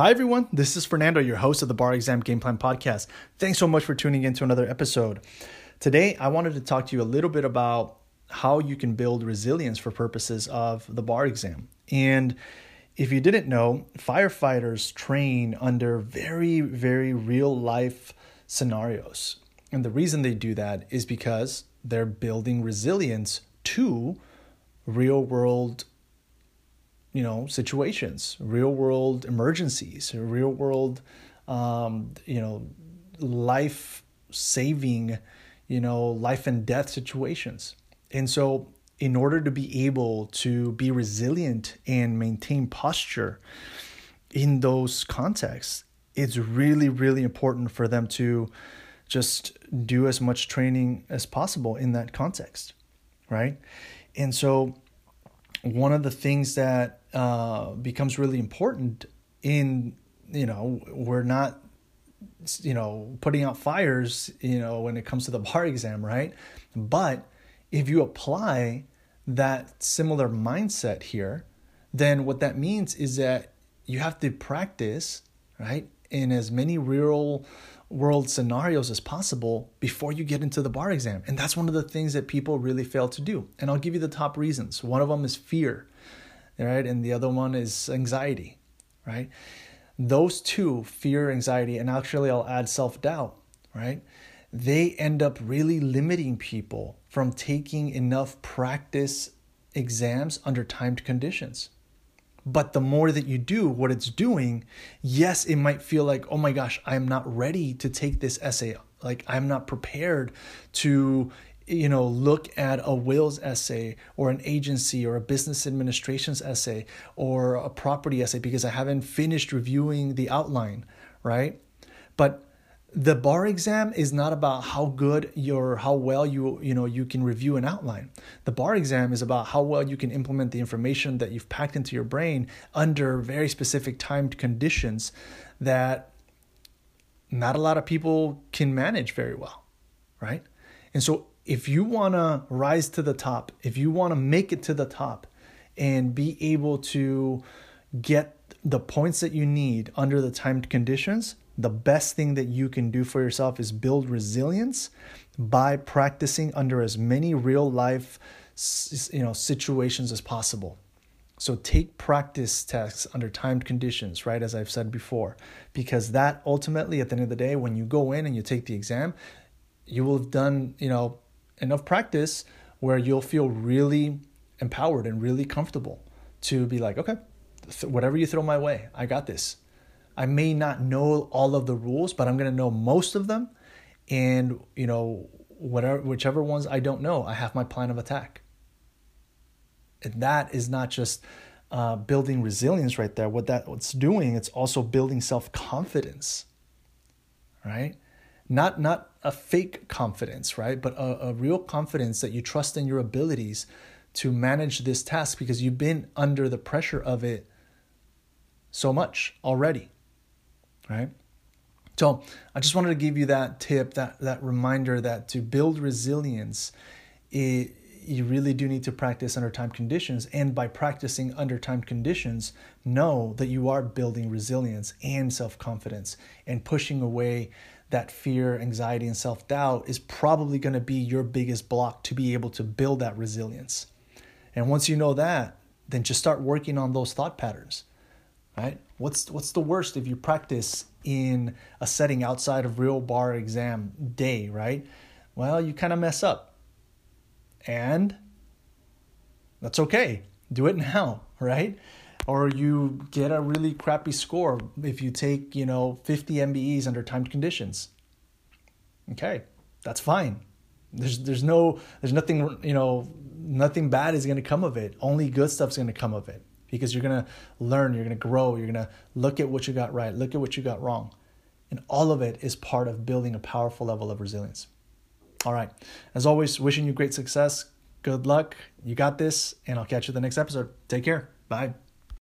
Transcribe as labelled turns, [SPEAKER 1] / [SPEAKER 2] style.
[SPEAKER 1] Hi, everyone. This is Fernando, your host of the Bar Exam Game Plan Podcast. Thanks so much for tuning in to another episode. Today, I wanted to talk to you a little bit about how you can build resilience for purposes of the bar exam. And if you didn't know, firefighters train under very, very real life scenarios. And the reason they do that is because they're building resilience to real world you know situations real world emergencies real world um, you know life saving you know life and death situations. And so in order to be able to be resilient and maintain posture in those contexts it's really really important for them to just do as much training as possible in that context right? And so one of the things that uh, becomes really important in you know we're not you know putting out fires you know when it comes to the bar exam right? But if you apply that similar mindset here then what that means is that you have to practice right in as many real world scenarios as possible before you get into the bar exam. And that's one of the things that people really fail to do. And I'll give you the top reasons. One of them is fear, right? And the other one is anxiety, right? Those two, fear, anxiety, and actually I'll add self doubt, right? They end up really limiting people from taking enough practice exams under timed conditions. But the more that you do what it's doing, yes, it might feel like, oh my gosh, I'm not ready to take this essay. Like, I'm not prepared to, you know, look at a wills essay or an agency or a business administration's essay or a property essay because I haven't finished reviewing the outline, right? But the bar exam is not about how good your how well you you know you can review an outline. The bar exam is about how well you can implement the information that you've packed into your brain under very specific timed conditions that not a lot of people can manage very well right? And so if you want to rise to the top if you want to make it to the top and be able to get the points that you need under the timed conditions the best thing that you can do for yourself is build resilience by practicing under as many real life you know situations as possible. So take practice tests under timed conditions right as i've said before because that ultimately at the end of the day when you go in and you take the exam you will have done you know enough practice where you'll feel really empowered and really comfortable to be like okay whatever you throw my way i got this I may not know all of the rules, but I'm going to know most of them. And, you know, whatever, whichever ones I don't know, I have my plan of attack. And that is not just uh, building resilience right there. What that what's doing, it's also building self confidence, right? Not not a fake confidence, right? But a, a real confidence that you trust in your abilities to manage this task because you've been under the pressure of it so much already right? So I just wanted to give you that tip, that that reminder that to build resilience, it, you really do need to practice under time conditions. And by practicing under time conditions, know that you are building resilience and self confidence and pushing away that fear, anxiety, and self doubt is probably going to be your biggest block to be able to build that resilience. And once you know that, then just start working on those thought patterns right? What's what's the worst if you practice in a setting outside of real bar exam day, right? Well, you kind of mess up. And that's okay. Do it now, right? Or you get a really crappy score if you take, you know, 50 MBEs under timed conditions. Okay, that's fine. There's there's no there's nothing, you know, nothing bad is going to come of it. Only good stuff's going to come of it because you're going to learn, you're going to grow, you're going to look at what you got right, look at what you got wrong. And all of it is part of building a powerful level of resilience. All right. As always, wishing you great success. Good luck. You got this. And I'll catch you the next episode. Take care. Bye.